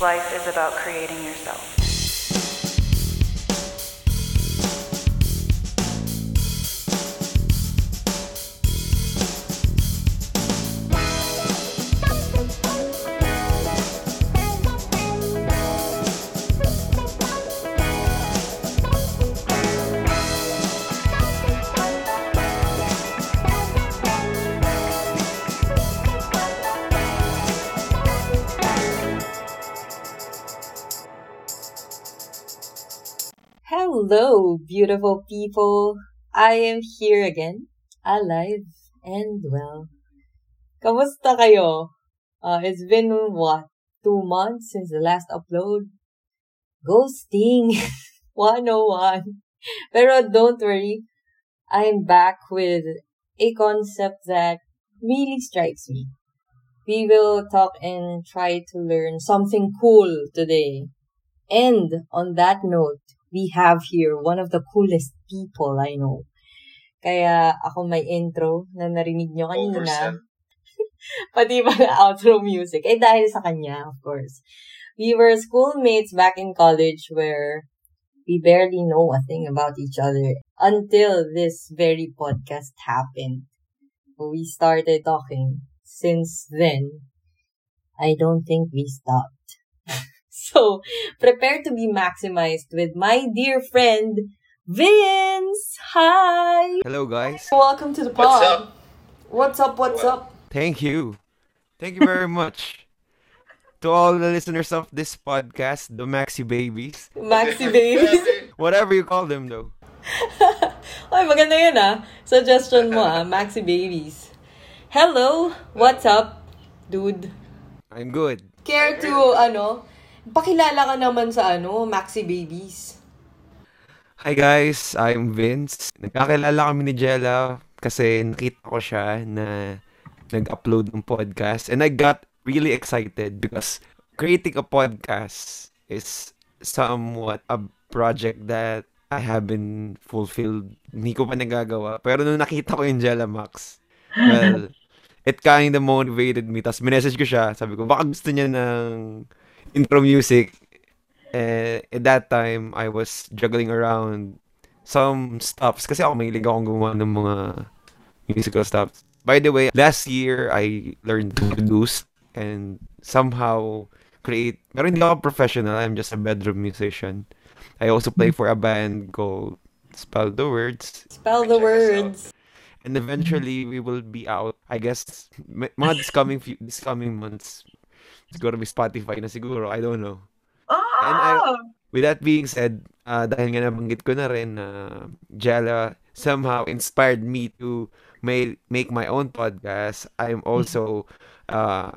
Life is about creating yourself. Beautiful people. I am here again, alive and well. Kamusta kayo? Uh, it's been what? Two months since the last upload? Ghosting 101. Pero don't worry, I'm back with a concept that really strikes me. We will talk and try to learn something cool today. And on that note, we have here one of the coolest people I know. Kaya ako may intro na narinig nyo kanina. Pati mga outro music. Eh dahil sa kanya, of course. We were schoolmates back in college where we barely know a thing about each other until this very podcast happened. We started talking. Since then, I don't think we stopped. So, prepare to be maximized with my dear friend, Vince! Hi! Hello, guys. Welcome to the pod. What's up? What's up, what's What? up? Thank you. Thank you very much. To all the listeners of this podcast, the Maxi Babies, Maxi babies. whatever you call them, though. Ay, maganda yun ah. Suggestion mo ah, Maxi babies. Hello, what's up, dude? I'm good. Care to, ano, pakilala ka naman sa ano, Maxi babies. Hi, guys. I'm Vince. Nagkakilala kami ni Jella kasi nakita ko siya na nag-upload ng podcast and I got really excited because creating a podcast is somewhat a project that I haven't fulfilled. Hindi ko pa nagagawa. Pero nung nakita ko yung Jella Max, well, it kind of motivated me. Tapos minessage ko siya. Sabi ko, baka gusto niya ng intro music. Eh, at that time, I was juggling around some stuffs. Kasi ako mahilig akong gumawa ng mga musical stuff. By the way, last year, I learned to produce and somehow create. Pero hindi ako professional. I'm just a bedroom musician. I also play for a band called Spell the Words. Spell the words. And eventually, we will be out. I guess, mga this coming, few, this coming months, siguro may Spotify na siguro. I don't know. And I, with that being said, uh, dahil nga nabanggit ko na rin na Jella somehow inspired me to make, make my own podcast. I'm also, uh,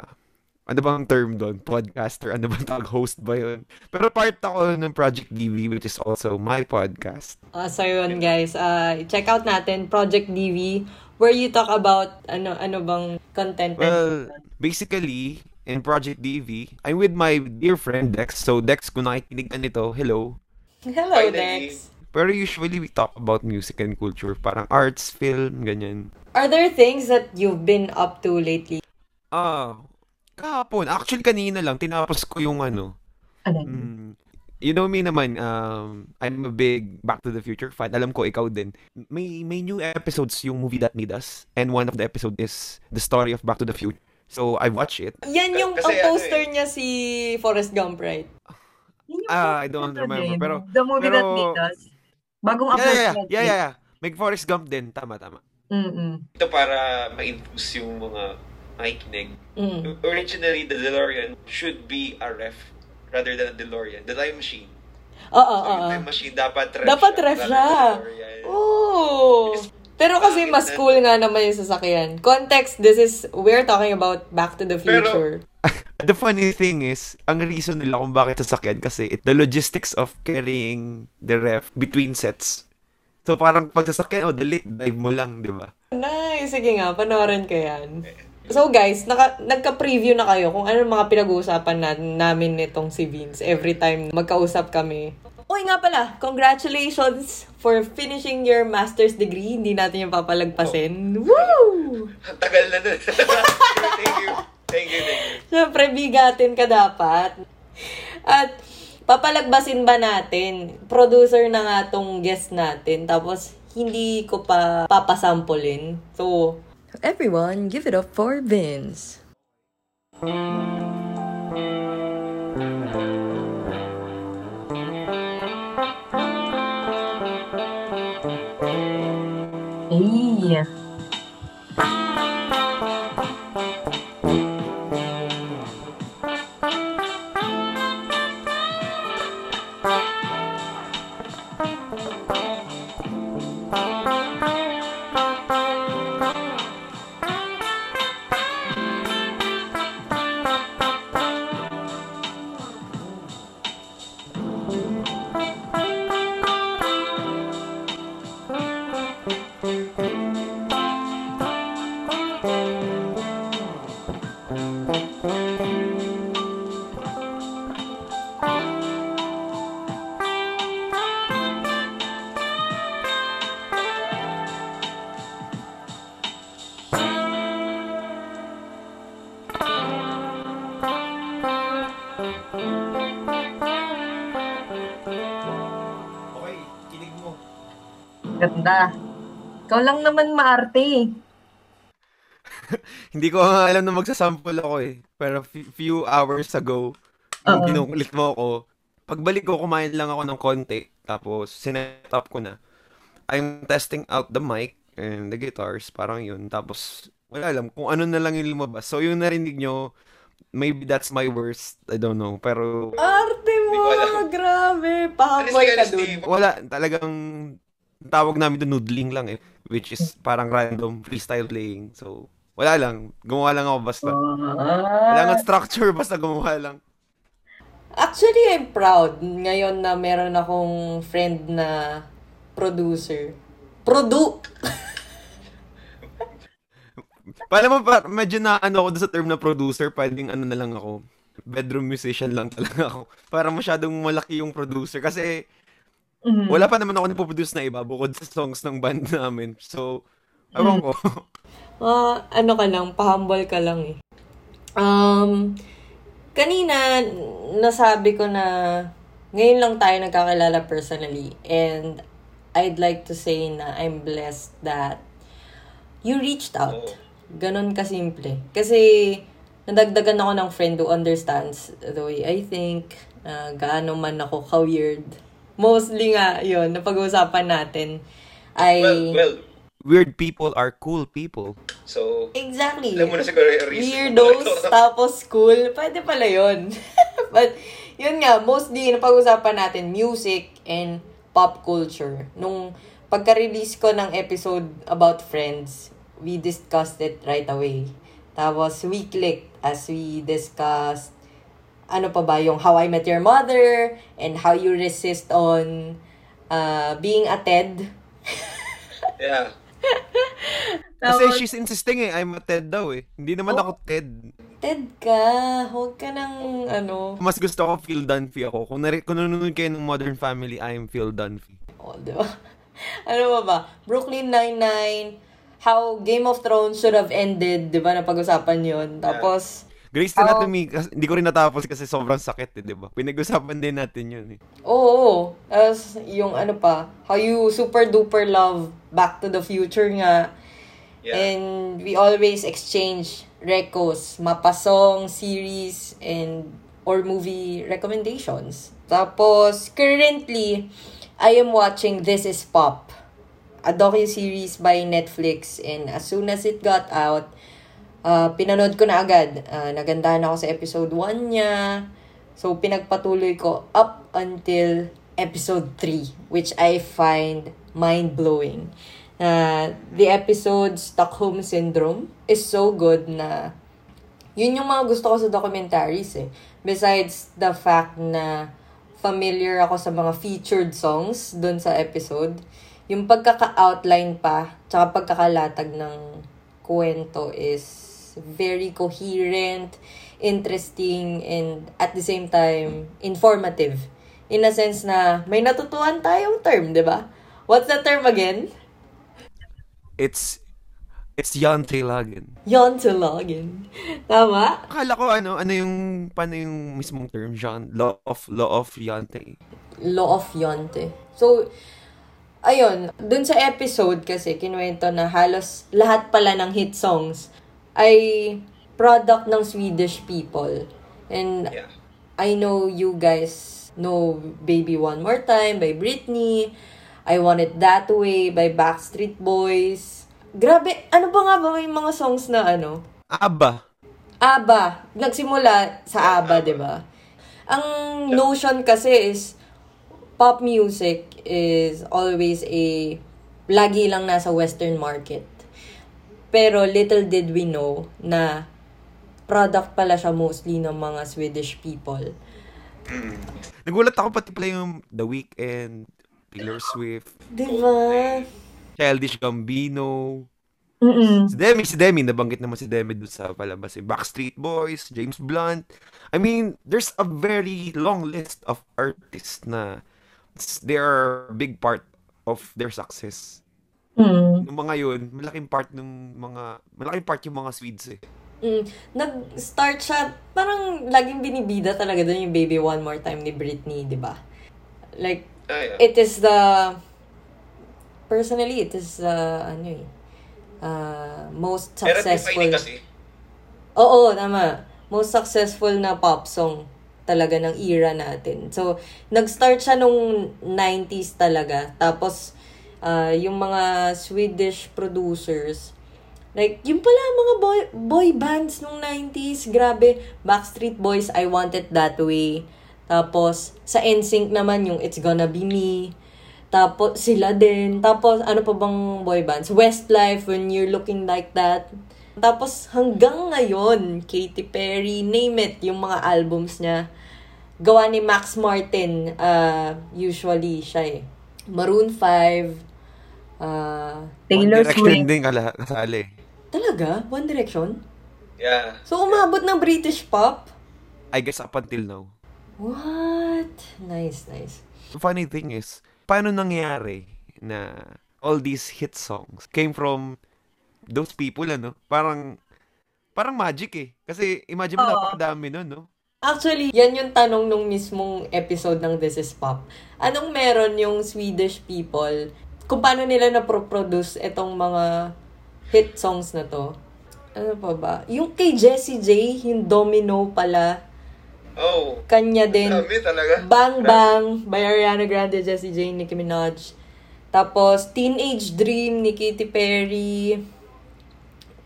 ano bang term doon? Podcaster? Ano bang tawag? Host ba yun? Pero part ako ng Project DV, which is also my podcast. Ah, so yun guys, uh, check out natin Project DV where you talk about ano ano bang content. Well, basically, in Project DV, I'm with my dear friend Dex. So, Dex, kung nakikinig ka nito, hello. Hello, Finally. Dex. Pero usually, we talk about music and culture. Parang arts, film, ganyan. Are there things that you've been up to lately? Ah, kahapon. Actually, kanina lang, tinapos ko yung ano. Ano? mm, you know me naman, um, I'm a big Back to the Future fan. Alam ko, ikaw din. May, may new episodes yung movie that need us. And one of the episode is the story of Back to the Future. So, I watch it. Yan yung Kasi ang ano poster eh. niya si Forrest Gump, right? Ah, I poster don't remember, din. pero- The movie that pero- made us. Bagong Yeah, upload yeah, yeah. natin. Yeah, yeah, yeah. May Forrest Gump din. Tama, tama. Mm-mm. Ito para ma-infuse yung mga makikinig. Mm. Originally, the DeLorean should be a ref rather than a DeLorean. The time machine. Oo, oo, yung oo. time machine dapat ref Dapat siya, ref siya. Oh. Pero kasi Bakit mas cool nga naman yung sasakyan. Context, this is, we're talking about Back to the Pero- Future. The funny thing is, ang reason nila kung bakit sasakyan kasi it, the logistics of carrying the ref between sets. So parang pag sasakyan, oh, delete, dive mo lang, di ba? Nice. Sige nga, panoorin ko yan. So guys, naka, nagka-preview na kayo kung ano mga pinag-uusapan na, namin nitong si Vince every time magkausap kami. Uy nga pala, congratulations for finishing your master's degree. Hindi natin yung papalagpasin. Woo! Tagal na nun. thank you. Thank you, thank you. Siyempre, bigatin ka dapat. At papalagbasin ba natin? Producer na nga tong guest natin. Tapos, hindi ko pa papasampulin. So, everyone, give it up for Vince. Ay. Ganda. Ikaw lang naman maarte. Hindi ko nga alam na magsasample ako eh. Pero f- few hours ago, nung kinukulit mo ako, pagbalik ko, kumain lang ako ng konti. Tapos, sinet up ko na. I'm testing out the mic and the guitars. Parang yun. Tapos, wala alam kung ano na lang yung lumabas. So, yung narinig nyo, maybe that's my worst. I don't know. Pero, Arte mo! Grabe! Pahamboy ka dun. wala. Talagang, tawag namin doon noodling lang eh. Which is parang random freestyle playing. So, wala lang. Gumawa lang ako basta. Ah, structure, basta gumawa lang. Actually, I'm proud ngayon na meron akong friend na producer. Produ! Pala mo, pa, medyo na ano ako sa term na producer, pwedeng ano na lang ako. Bedroom musician lang talaga ako. Para masyadong malaki yung producer. Kasi mhm. wala pa naman ako nipoproduce na iba bukod sa songs ng band namin. So, ewan ko. Ah, ano ka lang, pahambol ka lang eh. Um, kanina, nasabi ko na ngayon lang tayo nagkakilala personally. And I'd like to say na I'm blessed that you reached out. Oo. Ganon kasimple. Kasi, nadagdagan ako ng friend who understands the way I think, uh, gaano man ako ka-weird. Mostly nga, yun, na pag-uusapan natin ay... Well, well, Weird people are cool people. so, Exactly. alam mo na siguro yung reason. Weirdos, tapos cool. Pwede pala yun. But, yun nga, mostly, napag-usapan natin music and pop culture. Nung pagka-release ko ng episode about friends, we discussed it right away. Tapos, we clicked as we discussed ano pa ba, yung How I Met Your Mother and how you resist on uh, being a Ted. Yeah. Kasi she's insisting eh, I'm a Ted daw eh. Hindi naman Oh. ako Ted. Ted ka, huwag ka nang ano, Mas gusto ko Phil Dunphy ako. Kung, nari- kung nanonood kayo ng Modern Family, I am Phil Dunphy. Oh, di ba? ano ba ba? Brooklyn Nine-Nine, how Game of Thrones should have ended, di ba? Napag-usapan yon Tapos, Grey's Anatomy, kasi, hindi ko rin natapos kasi sobrang sakit eh, di ba? Pinag-usapan din natin yun eh. oo, oo. Tapos, yung ano pa, how you super duper love Back to the Future nga. Yeah. And we always exchange recos, mapasong, series, and or movie recommendations. Tapos, currently, I am watching This is Pop, a docu-series by Netflix. And as soon as it got out, uh, pinanood ko na agad. Uh, nagandahan ako sa episode 1 niya. So, pinagpatuloy ko up until episode 3, which I find mind-blowing. Uh, the episode Stockholm Syndrome is so good na yun yung mga gusto ko sa documentaries eh. Besides the fact na familiar ako sa mga featured songs dun sa episode, yung pagkaka-outline pa, tsaka pagkakalatag ng kwento is very coherent, interesting, and at the same time, informative. In a sense na may natutuhan tayong term, di ba? What's the term again? It's It's Yante Lagan. Yon to login. Tama? Akala ko ano, ano yung, paano yung mismong term, John? Law of, law of Yante. Law of Yonte. So, ayun, dun sa episode kasi, kinuwento na halos lahat pala ng hit songs ay product ng Swedish people. And Yeah. I know you guys know Baby One More Time by Britney, I Want It That Way by Backstreet Boys. Grabe, ano ba nga ba yung mga songs na ano? Aba. ABBA. Nagsimula sa ABBA, di ba? Ang notion kasi is, pop music is always a, lagi lang nasa western market. Pero little did we know na product pala siya mostly ng mga Swedish people. Nagulat ako pati pala yung The Weeknd, Taylor Swift, Di ba? Childish Gambino, Mm-mm. si Demi, si Demi, nabanggit naman si Demi dun sa palabas, si Backstreet Boys, James Blunt. I mean, there's a very long list of artists na they are big part of their success. Mm. Yung mga yun, malaking part ng mga, malaking part yung mga Swedes eh. Mm, nag-start siya, parang laging binibida talaga doon yung Baby One More Time ni Britney, di ba? Like, yeah. it is the personally it is the ano eh uh, most Pero successful defining kasi. Oo, tama. Most successful na pop song talaga ng era natin. So, nag-start siya nung 90s talaga. Tapos, uh, yung mga Swedish producers, like, yung pala mga boy, boy bands nung 90s, grabe. Backstreet Boys, I Want It That Way. Tapos, sa NSYNC naman yung It's Gonna Be Me. Tapos, sila din. Tapos, ano pa bang boy bands? Westlife, When You're Looking Like That. Tapos, hanggang ngayon, Katy Perry, name it, yung mga albums niya. Gawa ni Max Martin, uh, usually siya eh. Maroon 5, uh, Taylor One Direction Swift. din kala, kasali. talaga? One Direction? Yeah. So, umabot ng British pop? I guess up until now. What? Nice, nice. The funny thing is, paano nangyari na all these hit songs came from those people, ano? Parang, parang magic eh. Kasi imagine mo, Oo. napakadami nun, no? Actually, yan yung tanong nung mismong episode ng This is Pop. Anong meron yung Swedish people kung paano nila na-produce itong mga hit songs na to? Ano pa ba? Yung kay Jessie J, yung Domino pala, Oh. kanya din. Dami talaga. Bang Bang by Ariana Grande, Jessie J, Nicki Minaj. Tapos, Teenage Dream ni Katy Perry.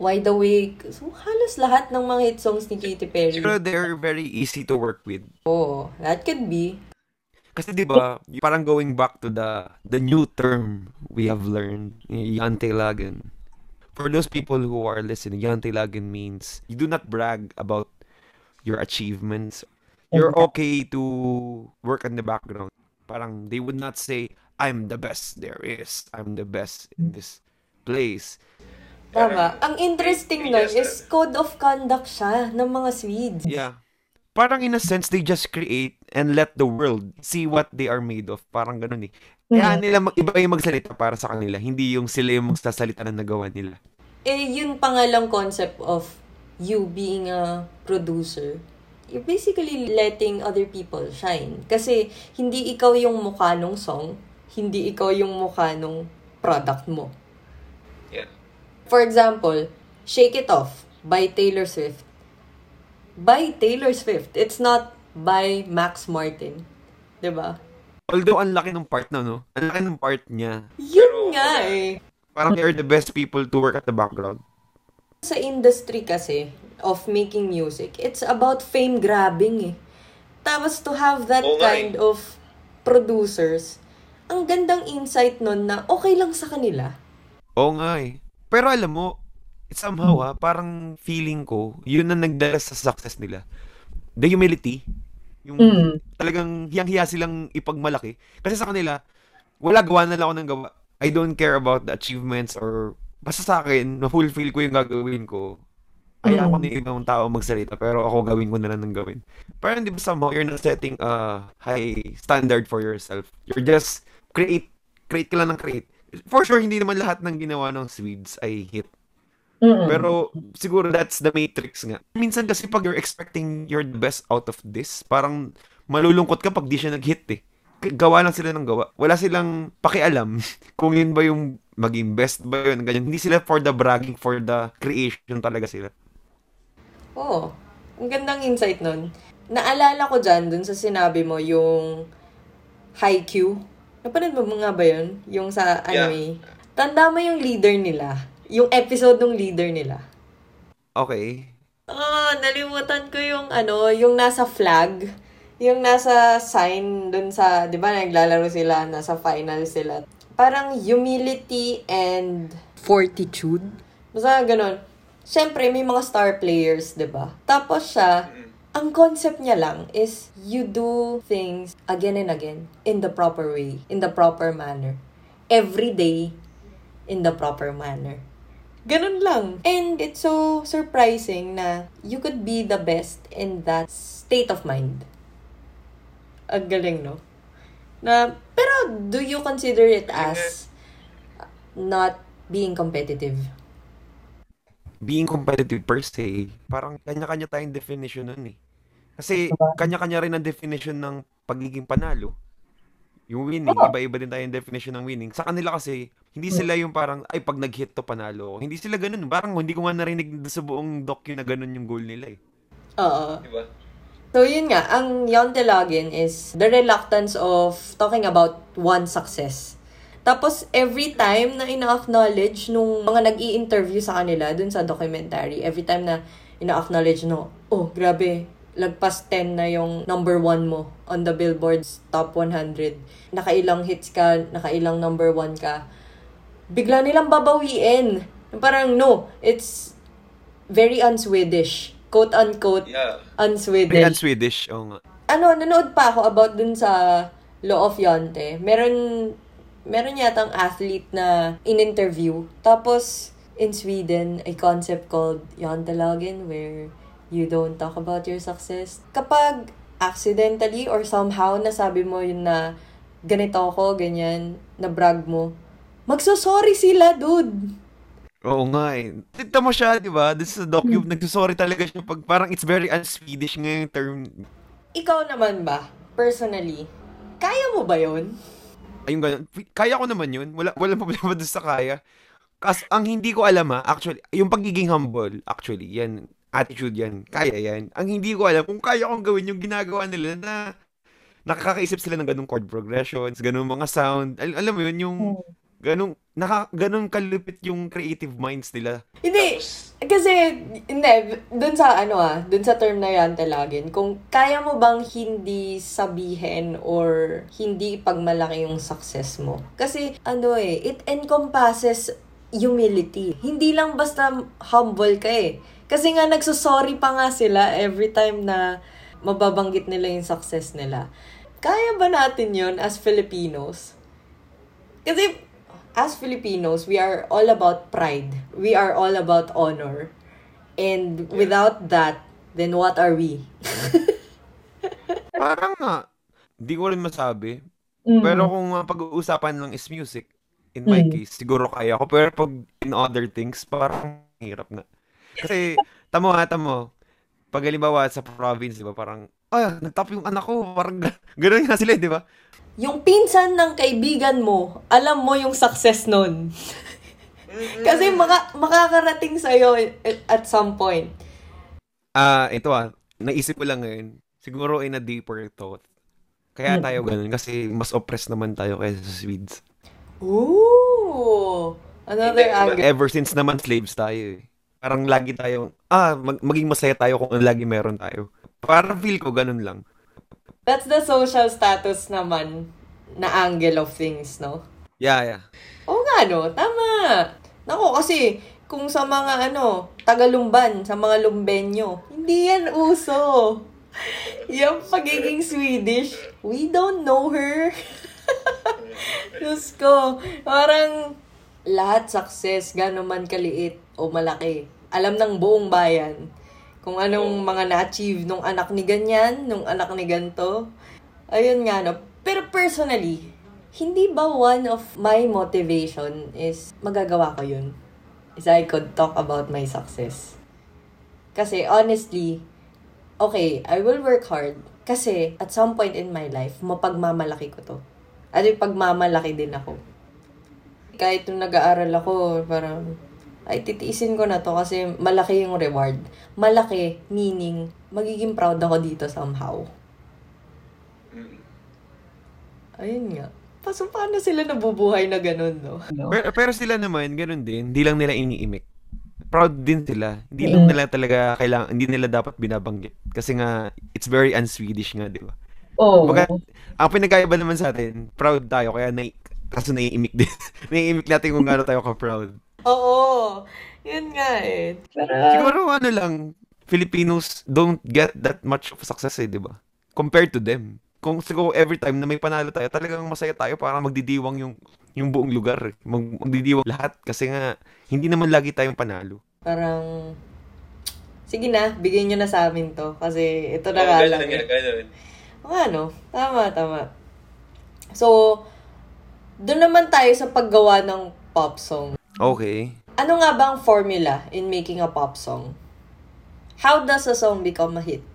Wide Awake. So, halos lahat ng mga hit songs ni Katy Perry. Pero they're very easy to work with. Oo, that could be. Kasi 'di ba, parang going back to the the new term we have learned, Jantelagen. For those people who are listening, Jantelagen means you do not brag about your achievements. You're okay to work in the background. Parang they would not say I'm the best there is. I'm the best in this place. Tama. Ang interesting nun is code of conduct siya ng mga Swedes. Yeah. Parang in a sense, they just create and let the world see what they are made of. Parang ganun eh. Kaya nila, mag- iba yung magsalita para sa kanila. Hindi yung sila yung magsasalita na nagawa nila. Eh, yun pa nga lang concept of you being a producer. You're basically letting other people shine. Kasi, hindi ikaw yung mukha nung song, hindi ikaw yung mukha nung product mo. Yeah. For example, Shake It Off by Taylor Swift. By Taylor Swift. It's not by Max Martin. 'Di ba? Although, ang laki ng part na, no? Ang laki ng part niya. Yun nga eh. Parang they're the best people to work at the background. Sa industry kasi of making music, it's about fame grabbing eh. Tapos to have that nga kind of producers, ang gandang insight nun na okay lang sa kanila. Oo nga eh. Pero alam mo, somehow ha, parang feeling ko, yun ang nagdala sa success nila. The humility. Yung Mm. talagang hiyang-hiya silang ipagmalaki. Kasi sa kanila, wala gawa na lang ako ng gawa. I don't care about the achievements or basta sa akin, na-fulfill ko yung gagawin ko. Ayaw ko ng ibang tao magsalita, pero ako gawin ko na lang ng gawin. Parang di ba somehow, you're not setting a high standard for yourself. You're just create, create ka lang ng create. For sure, hindi naman lahat ng ginawa ng Swedes ay hit. Mm-mm. Pero siguro that's the matrix nga. Minsan kasi pag you're expecting you're the best out of this, parang malulungkot ka pag di siya nag-hit eh. Gawa lang sila ng gawa. Wala silang pakialam kung yun ba yung maging best ba yun, ganyan. Hindi sila for the bragging, for the creation talaga sila. Oo. Ang gandang insight nun. Naalala ko dyan, dun sa sinabi mo, yung Haikyuu. Napanood mo nga ba yun? Yung sa anime. Tanda mo yung leader nila. Yung episode ng leader nila. Okay. Ah, nalimutan ko yung ano, yung nasa flag. Yung nasa sign dun sa, di ba, naglalaro sila, nasa final sila. Parang humility and fortitude. Basta ganun. Siyempre, may mga star players, di ba? Tapos siya, ang concept niya lang is you do things again and again in the proper way, in the proper manner. Every day, in the proper manner. Ganun lang. And it's so surprising na you could be the best in that state of mind. Ang galing, no? Na, pero do you consider it as not being competitive? Being competitive per se, parang kanya-kanya tayong definition nun eh. Kasi kanya-kanya rin ang definition ng pagiging panalo. Yung winning, iba-iba din tayong definition ng winning. Sa kanila kasi, hindi sila yung parang, ay, pag nag-hit to panalo. ako. Hindi sila ganun. Parang hindi ko nga narinig sa buong docu na ganun yung goal nila eh. Oo. Diba? So, yun nga, ang Yonte Login is the reluctance of talking about one success. Tapos, every time na ina-acknowledge nung mga nag interview sa kanila dun sa documentary, every time na ina-acknowledge no, oh, grabe, lagpas 10 na yung number 1 mo on the Billboard's Top 100. Nakailang hits ka, nakailang number 1 ka. Bigla nilang babawiin. Parang, no, it's very un-Swedish. Quote-unquote, Yeah. un-Swedish Very Swedish. Oo nga. ano, nanood pa ako about dun sa Law of Yonte. Meron, meron yatang athlete na in-interview. Tapos, in Sweden, a concept called Yantelagen where you don't talk about your success. Kapag accidentally or somehow nasabi mo yun na ganito ako, ganyan, na brag mo, magsosorry sila, dude. Oo nga eh. Tita mo siya, di ba? This is a docu, nagsusorry talaga siya pag parang it's very un-Swedish nga yung term. Ikaw naman ba, personally, kaya mo ba yun? Ayun ganun. Kaya ko naman yun. Wala, wala problema doon sa kaya. Kas, ang hindi ko alam ha, actually, yung pagiging humble, actually, yan, attitude yan, kaya yan. Ang hindi ko alam, kung kaya kong gawin yung ginagawa nila na nakakaisip sila ng ganung chord progressions, ganung mga sound. Al- alam mo yun, yung ganung, naka, ganun kalupit yung creative minds nila. Hindi, kasi, hindi, dun sa ano ah, dun sa term na yan talagin, kung kaya mo bang hindi sabihin or hindi ipagmalaki yung success mo. Kasi, ano eh, it encompasses humility. Hindi lang basta humble ka eh. Kasi nga, nagsusorry pa nga sila every time na mababanggit nila yung success nila. Kaya ba natin yon as Filipinos? Kasi, as Filipinos, we are all about pride. We are all about honor. And without that, then what are we? Parang nga, hindi ko rin masabi. Mm. Pero kung uh, pag-uusapan lang is music, in my Mm. case, siguro kaya ko. Pero pag in other things, parang hirap nga. Kasi, tamo ha, tamo. Pag halimbawa sa province, di ba, parang, ah, nagtap yung anak ko. Parang ga- ganun nga sila, di ba? Yung pinsan ng kaibigan mo, alam mo yung success nun. Kasi maka, makakarating sa'yo at some point. Ah, ito ah, naisip ko lang ngayon. Siguro in a deeper thought. Kaya tayo ganun kasi mas oppressed naman tayo kaysa sa Swedes. Ooh! Another Hindi, angle. Ever since naman slaves tayo eh. Parang lagi tayo, ah, mag- maging masaya tayo kung lagi meron tayo. Parang feel ko ganun lang. That's the social status naman na angle of things, no? Yeah, yeah. Oo nga, no? Tama. Nako, kasi kung sa mga ano, Tagalumban, sa mga Lumbenyo, hindi yan uso. Yung pagiging Swedish, we don't know her. Diyos ko, parang lahat success, gano'n man kaliit o malaki. Alam ng buong bayan kung anong mga na-achieve nung anak ni ganyan, nung anak ni ganto. Ayun nga, no? Pero personally, hindi ba one of my motivation is magagawa ko yun? is I could talk about my success. Kasi honestly, okay, I will work hard. Kasi at some point in my life, mapagmamalaki ko to. At yung pagmamalaki din ako. Kahit nung nag-aaral ako, parang, ay, titiisin ko na to kasi malaki yung reward. Malaki, meaning, magiging proud ako dito somehow. Mm. Ayun nga. Paso paano sila nabubuhay na ganun, no? Pero, pero sila naman, ganun din. Hindi lang nila iniimik. Proud din sila. Hindi lang Mm. nila talaga kailangan, hindi nila dapat binabanggit. Kasi nga, it's very un-Swedish nga, di ba? Oo. Kumbaga, ang pinagkaiba naman sa atin, proud tayo, kaya na, kaso naiimik din. naiimik natin kung gaano tayo ka-proud. Oo. Yun nga eh. Pero, Siguro ano lang, Filipinos don't get that much of success eh, di ba? Compared to them. Kung siguro every time na may panalo tayo, talagang masaya tayo para magdidiwang yung yung buong lugar. eh. Mag, magdidiwang lahat kasi nga hindi naman lagi tayong panalo. Parang, sige na, bigyan nyo na sa amin to. Kasi ito na Oo, nga lang. eh. ganun. Oo nga, no? Tama, tama. So, doon naman tayo sa paggawa ng pop song. Okay. Ano nga ba ang formula in making a pop song? How does a song become a hit?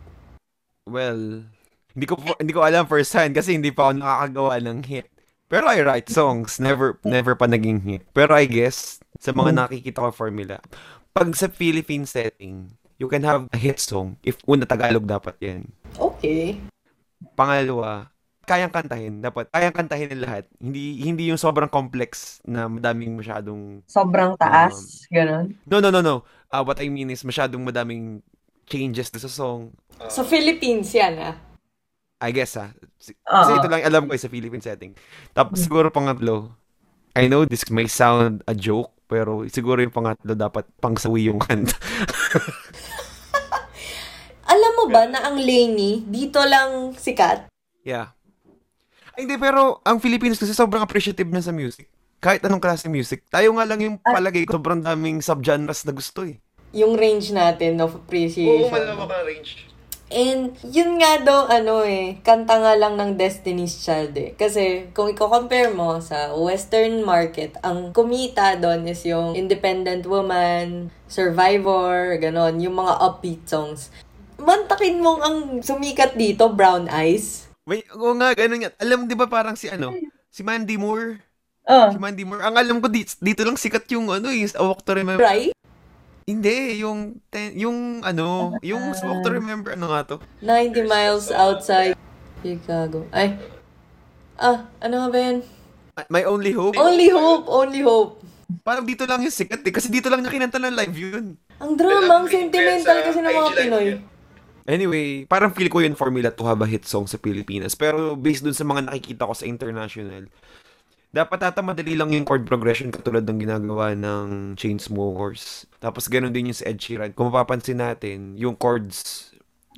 Well, hindi ko hindi ko alam first hand kasi hindi pa ako nakakagawa ng hit. Pero I write songs, never never pa naging hit. Pero I guess sa mga nakikita ko formula, pag sa Philippine setting, you can have a hit song if una Tagalog dapat 'yan. Okay. Pangalawa, kayang kantahin. Dapat kayang kantahin ng lahat. Hindi hindi yung sobrang complex na madaming masyadong sobrang taas. Ganon. No, no, no, no. Uh, what I mean is masyadong madaming changes sa song. Ah. Sa Philippines yan, ah. I guess ah. Si- Kasi Oo. ito lang alam ko eh, sa Philippine setting. Tapos siguro pangatlo, I know this may sound a joke, pero siguro yung pangatlo dapat pangsawi yung kanta. Alam mo ba na ang Lainey, dito lang sikat? yeah. Ay, hindi, pero ang Philippines kasi sobrang appreciative na sa music. Kahit anong klase music. Tayo nga lang yung palagay, sobrang daming subgenres na gusto eh. Yung range natin of Oo, appreciation. malawak ang range. And yun nga daw, ano eh, kanta nga lang ng Destiny's Child eh. Kasi kung i-compare mo sa Western market, ang kumita doon is yung Independent Woman, Survivor, ganon, yung mga upbeat songs. Mantakin mong ang sumikat dito, Brown Eyes. May, oo nga, ganun nga. Alam, di ba parang si ano, si Mandy Moore. Oh. Si Mandy Moore. Ang alam ko, dito, dito lang sikat yung ano, yung A Walk to Remember. Right? Hindi, yung, ten, yung ano, yung sa Walk to Remember, ano nga to? 90 miles outside Chicago. Ay. Ah, ano nga ba yan? My Only Hope. Only hope, only hope. Parang dito lang yung sikat eh. Kasi dito lang niya kinanta ng live yun. Ang drama, ang sentimental kasi ng mga Pinoy. Anyway, parang feel ko yun formula to have a hit song sa Pilipinas. Pero based dun sa mga nakikita ko sa international, dapat ata madali lang yung chord progression katulad ng ginagawa ng Chainsmokers. Tapos ganun din yung sa Ed Sheeran. Kung mapapansin natin, yung chords,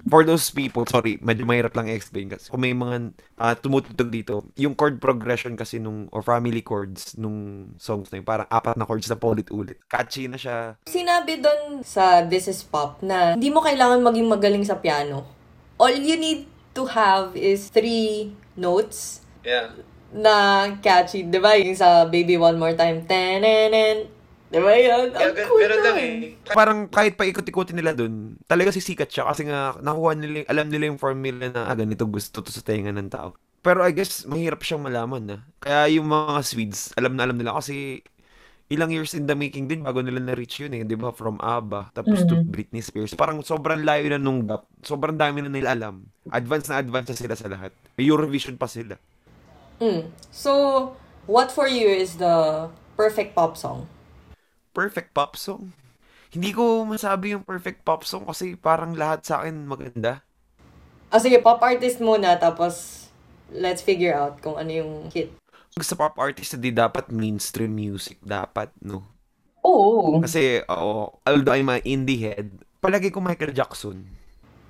for those people, sorry, medyo mahirap lang i-explain kasi kung may mga uh, tumutugtog dito, yung chord progression kasi nung, or family chords nung songs na yun, parang apat na chords na paulit-ulit. Catchy na siya. Sinabi doon sa This is Pop na hindi mo kailangan maging magaling sa piano. All you need to have is three notes Yeah. na catchy. Di ba? Yung sa Baby One More Time. Tenenen. Di ba yun? Yeah, Ang gan- cool lang nun. eh. parang kahit pa ikot-ikotin nila dun, talaga sisikat siya kasi nga nakuha nila, alam nila yung formula na ah, ganito gusto to sa tenga ng tao. Pero I guess mahirap siyang malaman na. Kaya yung mga Swedes, alam na alam nila kasi ilang years in the making din bago nila na-reach yun eh, 'di ba? From ABBA tapos to Mhm. Britney Spears. Parang sobrang layo na nung gap. Sobrang dami na nila alam. Advance na advance na sila sa lahat. May Eurovision pa sila. Mm. So, what for you is the perfect pop song? Perfect pop song. Hindi ko masabi yung perfect pop song kasi parang lahat sa akin maganda. Ah, sige, pop artist muna, tapos let's figure out kung ano yung hit. sa pop artist, hindi dapat mainstream music. Dapat, no? Oo. Kasi, oo, although I'm a indie head, palagi ko Michael Jackson.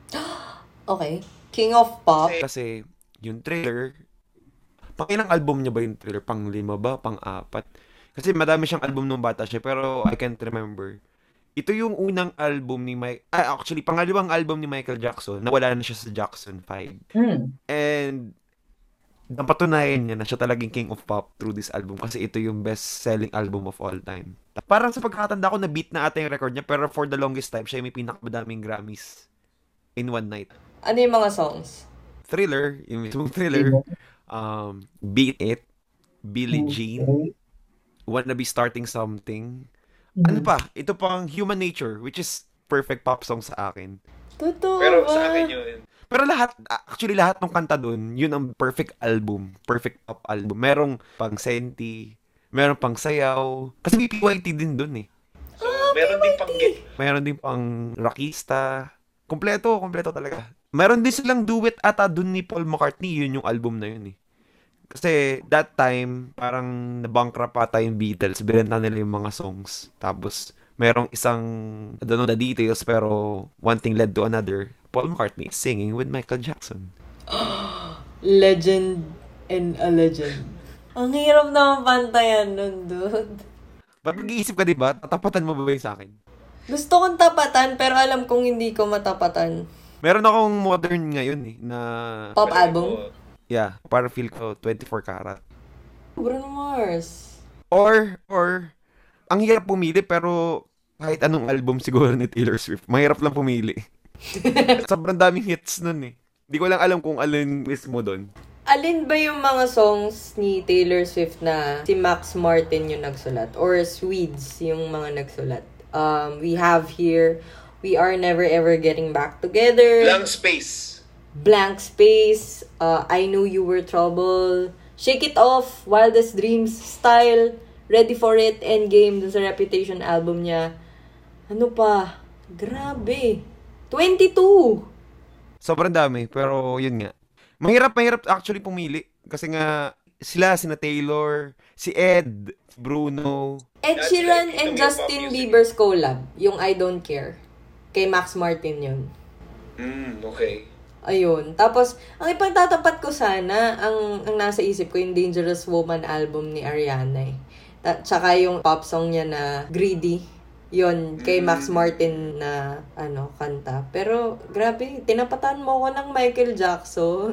Okay. King of Pop. Kasi, yung trailer, pang ilang album niya ba yung trailer? Pang lima ba? Pang apat? Kasi madami siyang album nung bata siya, pero I can't remember. Ito yung unang album ni Mike, ah, actually, pangalawang album ni Michael Jackson, nawala na siya sa Jackson 5. Hmm. And napatunayan niya na siya talagang king of pop through this album kasi ito yung best-selling album of all time. Parang sa pagkakatanda ko, na-beat na ata yung record niya pero for the longest time, siya yung may pinakamadaming Grammys in one night. Ano yung mga songs? Thriller, yung mismong Thriller, um, Beat It, Billie Jean, Wanna Be Starting Something. Ano pa? Ito pang Human Nature, which is perfect pop song sa akin. Totoo Pero ba? sa akin yun. Pero lahat, actually lahat ng kanta dun, yun ang perfect album. Perfect pop album. Merong pang senti, merong pang sayaw. Kasi may PYT din dun eh. So, meron din pang git. Meron din pang rockista. Kompleto, kompleto talaga. Meron din silang duet ata dun ni Paul McCartney. Yun yung album na yun eh. Kasi that time, parang nabankrupt ata yung Beatles. Binenta nila yung mga songs. Tapos, merong isang, I don't know the details, pero one thing led to another. Paul McCartney singing with Michael Jackson. Legend and a legend. Ang hirap naman pantayan nun, dude. Pag mag-iisip ka, di ba? Tatapatan mo ba yung sa akin? Gusto kong tapatan, pero alam kong hindi ko matapatan. Meron akong modern ngayon eh, na... Pop album? Yeah, para feel ko 24 karat. Bruno Mars. Or, or, ang hirap pumili pero kahit anong album siguro ni Taylor Swift, mahirap lang pumili. Sobrang daming hits nun eh. Hindi ko lang alam kung alin mismo doon. Alin ba yung mga songs ni Taylor Swift na si Max Martin yung nagsulat? Or Swedes yung mga nagsulat? Um, we have here, We Are Never Ever Getting Back Together. Blank space. Blank Space, uh, I Knew You Were Trouble, Shake It Off, Wildest Dreams, Style, Ready For It, Endgame, dun sa Reputation album niya. Ano pa? Grabe. 22! Sobrang dami, pero yun nga. Mahirap, mahirap actually pumili. Kasi nga, sila, sina Taylor, si Ed, Bruno. Ed Sheeran and Justin. Bieber's collab, yung I Don't Care. Kay Max Martin yun. Hmm, okay. Ayun. Tapos, ang ipagtatapat ko sana, ang, ang nasa isip ko, yung Dangerous Woman album ni Ariana eh. Ta- tsaka yung pop song niya na Greedy. Yun, kay Max Martin na, ano, kanta. Pero, grabe, tinapatan mo ko ng Michael Jackson.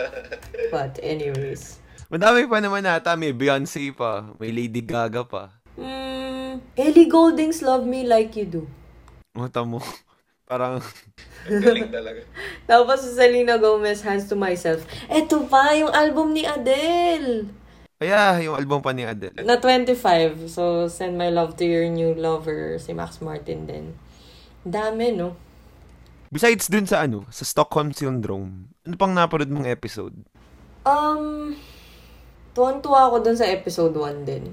But, anyways. Madami pa naman nata. May Beyonce pa. May Lady Gaga pa. Hmm, Ellie Goulding's Love Me Like You Do. Mata mo. Parang, Ang galing talaga. Tapos, si Selena Gomez, Hands to Myself. Eto pa, yung album ni Adele. kaya yung album pa ni Adele. Na 25. So, Send My Love to Your New Lover, si Max Martin din. Dami, no? Besides dun sa ano, sa Stockholm Syndrome, ano pang napanood mong episode? Um, tuwan-tuwa ako dun sa episode 1 din.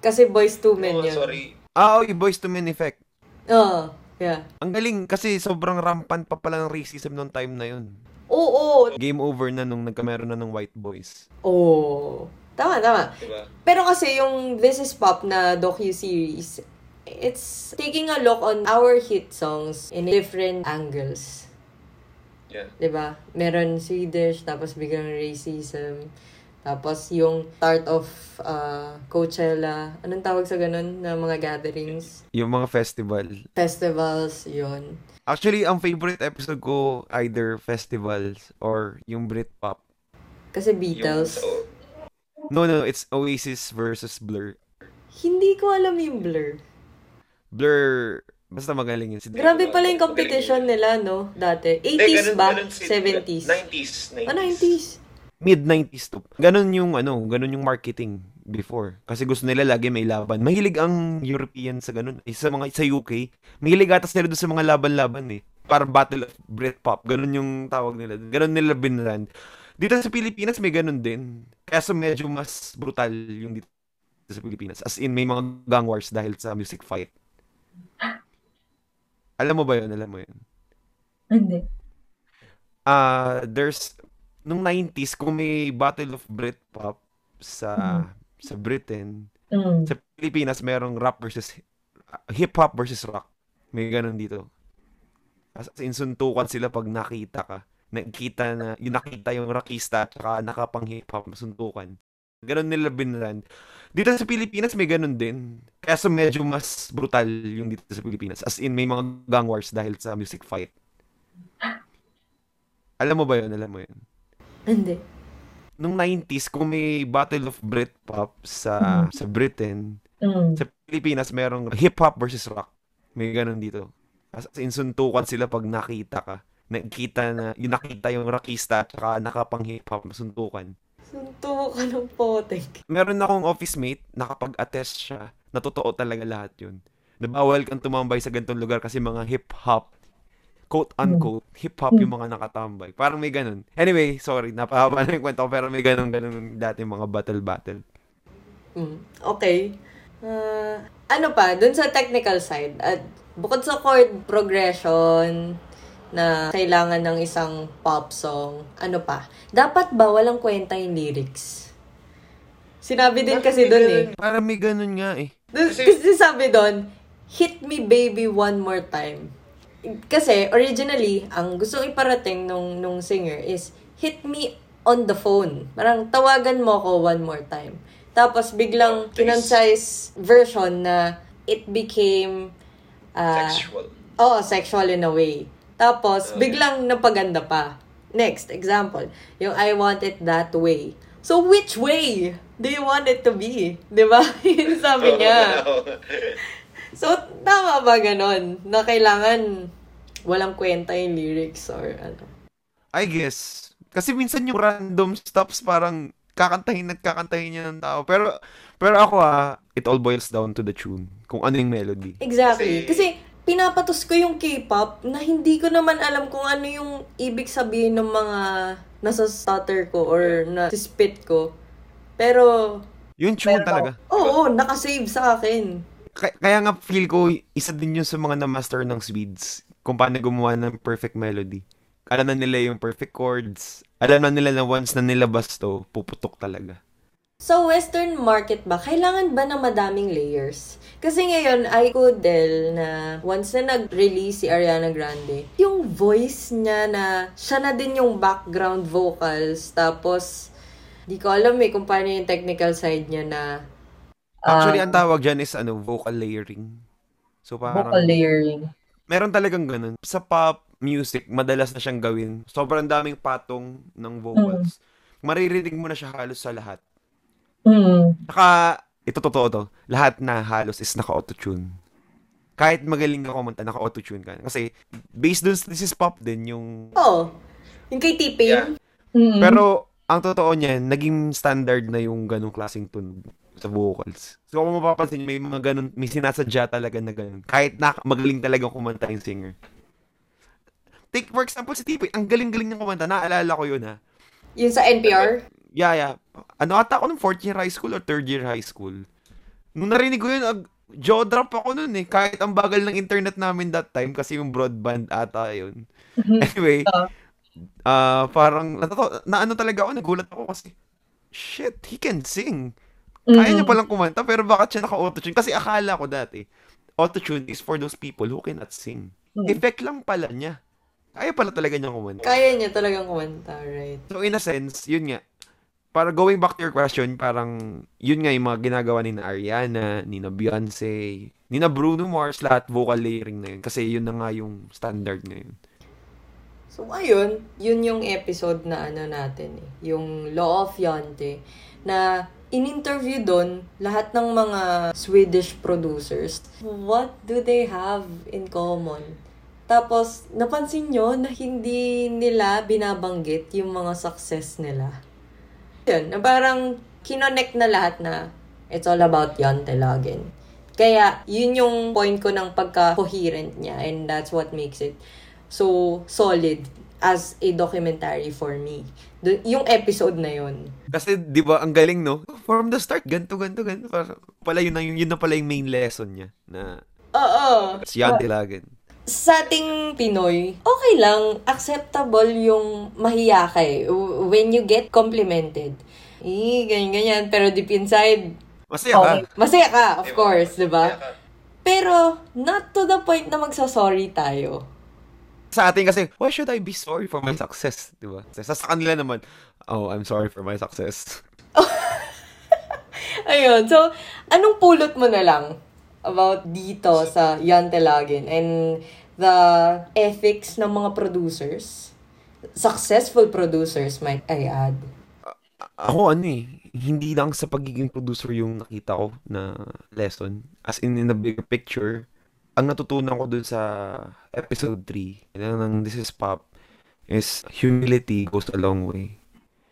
Kasi Boys to Men Oh, yun. sorry. Ah, oh, yung Boys to Men Effect. Oo, yeah. Ang galing kasi sobrang rampant pa pala ng racism noong time na yun. Oo, Game over na nung nagkameron na ng white boys. oo. Tama, tama. Diba? Pero kasi yung This is Pop na docu-series, it's taking a look on our hit songs in different angles. Yeah. 'di ba? Meron Swedish, tapos biglang racism. Tapos yung start of uh, Coachella, anong tawag sa ganun na mga gatherings? Yung mga festival. Festivals, yon Actually, ang favorite episode ko either festivals or yung Britpop. Kasi Yung, Beatles. so, No, no, it's Oasis versus Blur. Hindi ko alam yung Blur. Blur, basta magaling yun. Si Grabe pala yung competition nila, no? Dati. 80s Hindi, ganun- ba? ganun si- 70s? 90s. 90s. Oh, 90s. Mid-90s to. Ganon yung, ano, ganon yung marketing before. Kasi gusto nila lagi may laban. Mahilig ang European sa ganon. Eh, sa mga, sa UK, mahilig ata sila doon sa mga laban-laban eh. Parang Battle of Britpop. Ganon yung tawag nila. Ganon nila binrand. Dito sa Pilipinas, may ganon din. Kaya so medyo mas brutal yung dito sa Pilipinas. As in, may mga gang wars dahil sa music fight. Alam mo ba yun? Alam mo yun? Hindi. Ah, there's nung 90s kung may Battle of Britpop sa sa Britain, Mm. sa Pilipinas merong rap versus hip hop versus rock. May ganun dito. As in suntukan sila pag nakita ka. Nakita na, yung nakita yung rockista at saka nakapang hip hop suntukan. Ganun nila binrand. Dito sa Pilipinas may ganun din. Kaya so medyo mas brutal yung dito sa Pilipinas. As in may mga gang wars dahil sa music fight. Alam mo ba yun? Alam mo yun? Hindi. nung 90s, kung may Battle of Britpop sa sa Britain, Mm. sa Pilipinas merong hip-hop versus rock. May ganun dito. As in, suntukan sila pag nakita ka. Nakita na, yung nakita yung rockista at saka nakapang hip-hop, suntukan. Sunto ka ng potek. Meron akong office mate, nakapag-attest siya, na totoo talaga lahat yun. Na bawal kang tumambay sa ganitong lugar kasi mga hip-hop, quote-unquote, hip-hop yung mga nakatambay. Parang may ganun. Anyway, sorry, napahaba na yung kwento ko, pero may ganun-ganun dati mga battle-battle. Mm, okay. Ah, ano pa, dun sa technical side, at bukod sa chord progression na kailangan ng isang pop song, ano pa, dapat ba walang kwenta yung lyrics? Sinabi din kasi dun eh. Parang may ganun nga eh. Dun, Kasi- kasi sabi dun, hit me baby one more time. Kasi originally, ang gusto iparating nung, nung singer is, hit me on the phone. Parang tawagan mo ako one more time. Tapos biglang Please. kinonsize version na it became ah, Sexual. Oo, sexual in a way. Tapos, Okay. biglang napaganda pa. Next, example. Yung I want it that way. So, which way do you want it to be? Di ba? Yun sabi niya. So, tama ba ganon? Na kailangan walang kwenta yung lyrics or ano? I guess. Kasi minsan yung random stops parang kakantahin at kakantahin niya ng tao. Pero, pero ako ah, it all boils down to the tune. Kung ano yung melody. Exactly. Kasi- Kasi, pinapatos ko yung K-pop na hindi ko naman alam kung ano yung ibig sabihin ng mga nasa stutter ko or na spit ko. Pero, Yung tune Pero- talaga. oo, nakasave sa akin. Kaya, nga feel ko, isa din yun sa mga na-master ng Swedes. Kung paano gumawa ng perfect melody. Alam na nila yung perfect chords. Alam na nila na once na nilabas to, puputok talaga. Sa western market ba, kailangan ba ng madaming layers? Kasi ngayon, I could tell na once na nag-release si Ariana Grande, yung voice niya na siya na din yung background vocals. Tapos, di ko alam eh kung paano yung technical side niya na Actually, Ah, ang tawag dyan is ano, vocal layering. So parang, vocal layering. meron talagang ganun. Sa pop music, madalas na siyang gawin. Sobrang daming patong ng vocals. Maririnig mo na siya halos sa lahat. Mm. Naka, ito totoo to, lahat na halos is naka-autotune. Kahit magaling ka kumanta, naka-autotune ka. Kasi, based dun, this is pop din, yung... Oh, yung kay T-Pain. Mm. Pero, ang totoo niyan, naging standard na yung ganong klaseng tune sa vocals. So, kung mapapansin, may mga ganun, may sinasadya talaga na ganun. Kahit na magaling talaga kumanta yung singer. Take, for example, si Tipoy, ang galing-galing niyang kumanta. Naalala ko yun, ha. Yung sa NPR. Yeah, yeah. Ano ata ako nung fourth year high school or third year high school. Nung narinig ko yun, ag- jaw drop ako nun eh. Kahit ang bagal ng internet namin that time kasi yung broadband ata yun. Anyway, Ah. ah parang natato, na ano talaga ako, nagulat ako kasi shit, he can sing. Kaya niya palang kumanta pero bakit siya naka-autotune? Kasi akala ko dati, autotune is for those people who cannot sing. Effect lang pala niya. Kaya pala talaga niya kumanta. Kaya niya talagang kumanta, right? So in a sense, yun nga. Para going back to your question, parang yun nga yung mga ginagawa ni na Ariana, ni na Beyonce, ni na Bruno Mars, lahat vocal layering na yun. Kasi yun na nga yung standard ngayon. So, ayun, yun yung episode na ano natin eh. Yung Law of Yonte. Na in-interview doon lahat ng mga Swedish producers. What do they have in common? Tapos, napansin nyo na hindi nila binabanggit yung mga success nila. Yun, na parang kinonect na lahat na it's all about Yonte Lagin. Kaya, yun yung point ko ng pagka-coherent niya and that's what makes it so solid as a documentary for me. Dun- yung episode na yun. Kasi, di ba, ang galing, no? From the start, ganto, ganto, ganto. Para, pala yun, na, yun, yun na pala yung main lesson niya. Na, Oo. si Yan Tilagan. Sa ating Pinoy, okay lang, acceptable yung mahiya ka eh. When you get complimented. Eh, ganyan-ganyan. Pero deep inside, Masaya ka. Okay. masaya ka, of course, di ba? Pero, not to the point na magsasorry tayo. Sa atin kasi, why should I be sorry for my success? Di ba? Sa, sa kanila naman, oh, I'm sorry for my success. Ayun. So, anong pulot mo na lang about dito sa Yan Telagin and the ethics ng mga producers? Successful producers, might I add. ako ano eh, hindi lang sa pagiging producer yung nakita ko na lesson. As in, in the bigger picture, ang natutunan ko dun sa episode 3 ng This is Pop is humility goes a long way.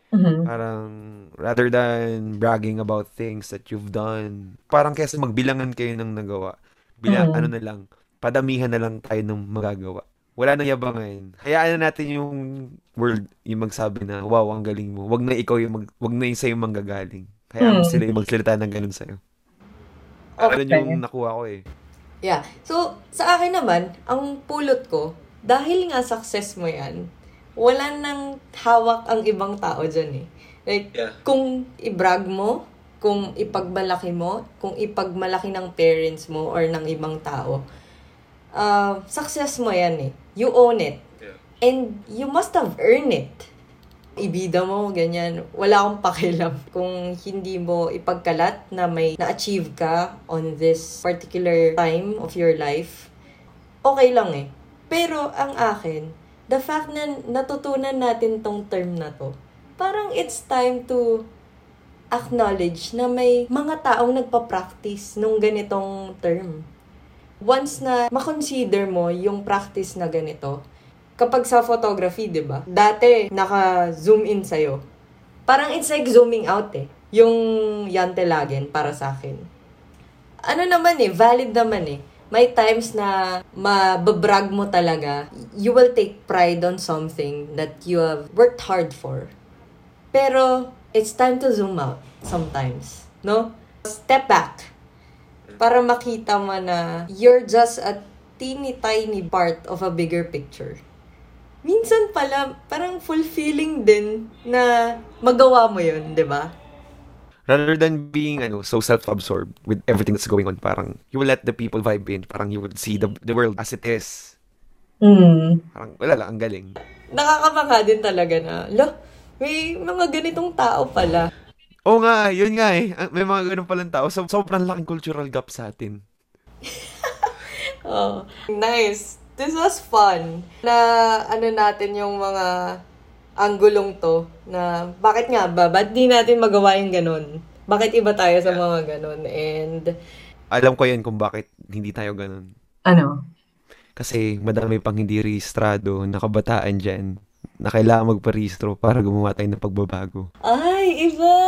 Mhm. Parang rather than bragging about things that you've done, parang kesa magbilangan kayo ng nagawa, bilang Mm. ano na lang, padamihan na lang tayo ng magagawa. Wala nang yabangan. Hayaan na natin yung world yung magsabi na, wow, ang galing mo. Wag na ikaw yung mag, wag na yung sa'yo manggagaling. Hayaan mo Mm. sila yung magsalita ng ganun sa'yo. Okay. Ganun yung nakuha ko eh. Yeah. So, sa akin naman, ang pulot ko, dahil nga success mo yan, wala nang hawak ang ibang tao dyan eh. Like, Yeah. kung i-brag mo, kung ipagmalaki mo, kung ipagmalaki ng parents mo or ng ibang tao, uh, success mo yan eh. You own it. Yeah. And you must have earned it. Ibida mo, ganyan. Wala akong pakialam kung hindi mo ipagkalat na may na-achieve ka on this particular time of your life. Okay lang eh. Pero ang akin, the fact na natutunan natin tong term na to, parang it's time to acknowledge na may mga taong nagpa-practice nung ganitong term once na makonsider mo yung practice na ganito, kapag sa photography, di ba? Dati, naka-zoom in sa'yo. Parang it's like zooming out eh. Yung Yantelagen para sa akin. Ano naman eh, valid naman eh. May times na mababrag mo talaga. You will take pride on something that you have worked hard for. Pero, it's time to zoom out sometimes. No? Step back para makita mo na you're just a teeny tiny part of a bigger picture. Minsan pala, parang fulfilling din na magawa mo yun, di ba? Rather than being ano so self-absorbed with everything that's going on, parang you will let the people vibe in. Parang you will see the, the world as it is. Mm. Parang wala lang, ang galing. Nakakabanga din talaga na, lo, may mga ganitong tao pala. Oo nga, yun nga eh. Ah, May mga ganun palang tao. So, sobrang laking cultural gap sa atin. Oh, nice. This was fun. Na ano natin yung mga anggulong to na bakit nga ba? Ba't di natin magawa yung ganun? Bakit iba tayo sa mga ganun? And Alam ko yan kung bakit hindi tayo ganun. Ano? Kasi madami pang hindi rehistrado na kabataan dyan na kailangan magparehistro para gumawa tayo ng pagbabago. Ay, iba!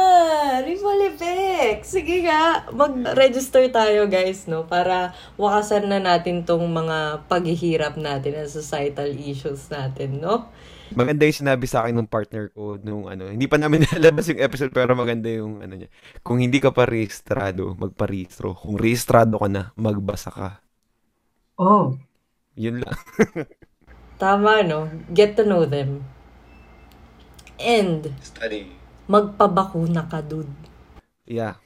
Effect! Sige nga, mag-register tayo guys, no? Para wakasan na natin tong mga paghihirap natin at societal issues natin, no? Maganda yung sinabi sa akin ng partner ko nung ano, hindi pa namin nalabas yung episode pero maganda yung ano niya. Kung hindi ka pa rehistrado, magparehistro. Kung rehistrado ka na, magbasa ka. Oh. Yun lang. Tama, no? Get to know them. And, Study. magpabakuna ka, dude. Yeah.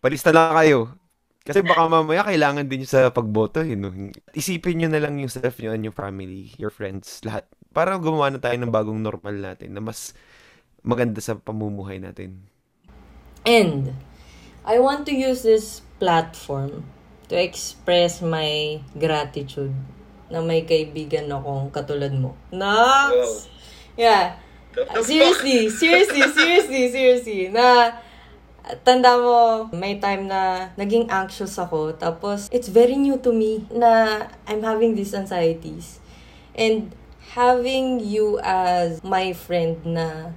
Palista lang kayo. Kasi baka mamaya kailangan din sa pagboto. You know? Isipin nyo na lang yung self nyo and your family, your friends, lahat. Para gumawa na tayo ng bagong normal natin na mas maganda sa pamumuhay natin. And, I want to use this platform to express my gratitude na may kaibigan akong katulad mo. Nox! Yeah. Seriously, seriously, seriously, seriously. Na, tanda mo, may time na naging anxious ako. Tapos, it's very new to me na I'm having these anxieties. And having you as my friend na,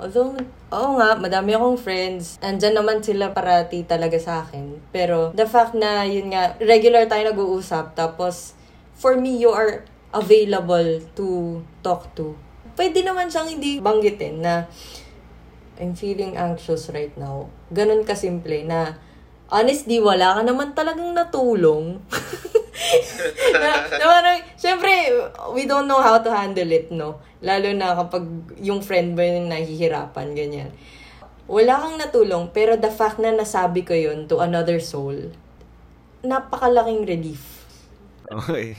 although, oo nga, madami akong friends. Andyan naman sila parati talaga sa akin. Pero, the fact na, yun nga, regular tayo nag-uusap. Tapos, for me, you are available to talk to pwede naman siyang hindi banggitin na I'm feeling anxious right now. Ganun kasimple na honestly, wala ka naman talagang natulong. na, na parang, syempre, we don't know how to handle it, no? Lalo na kapag yung friend mo yung nahihirapan, ganyan. Wala kang natulong, pero the fact na nasabi ko yun to another soul, napakalaking relief. Okay.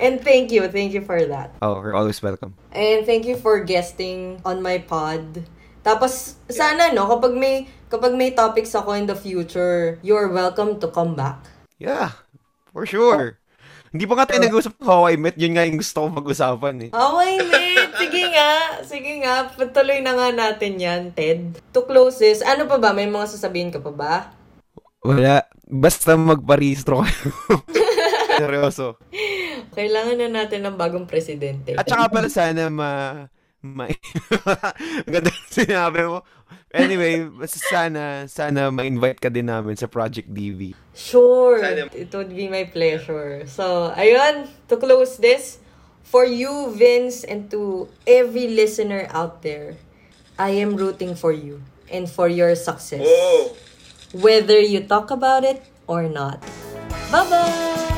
And thank you, thank you for that. Oh, you're always welcome. And thank you for guesting on my pod. Tapos, sana, no, kapag may, kapag may topics ako in the future, you're welcome to come back. Yeah, for sure. Hindi pa nga tayo nag-usap ng How I Met. Yun nga yung gusto ko mag-usapan eh. Okay, mate. Sige nga. Sige nga. Patuloy na nga natin yan, Ted. To close this, ano pa ba? May mga sasabihin ka pa ba? Wala. Basta magparehistro kayo. Seryoso. Kailangan na natin ng bagong presidente. At saka pala sana ma... ma Ang ganda sinabi mo. Anyway, sana, sana ma-invite ka din namin sa Project DV. Sure. Sana. It would be my pleasure. So, ayun, to close this, for you, Vince, and to every listener out there, I am rooting for you and for your success. Oh! Whether you talk about it or not. Bye-bye!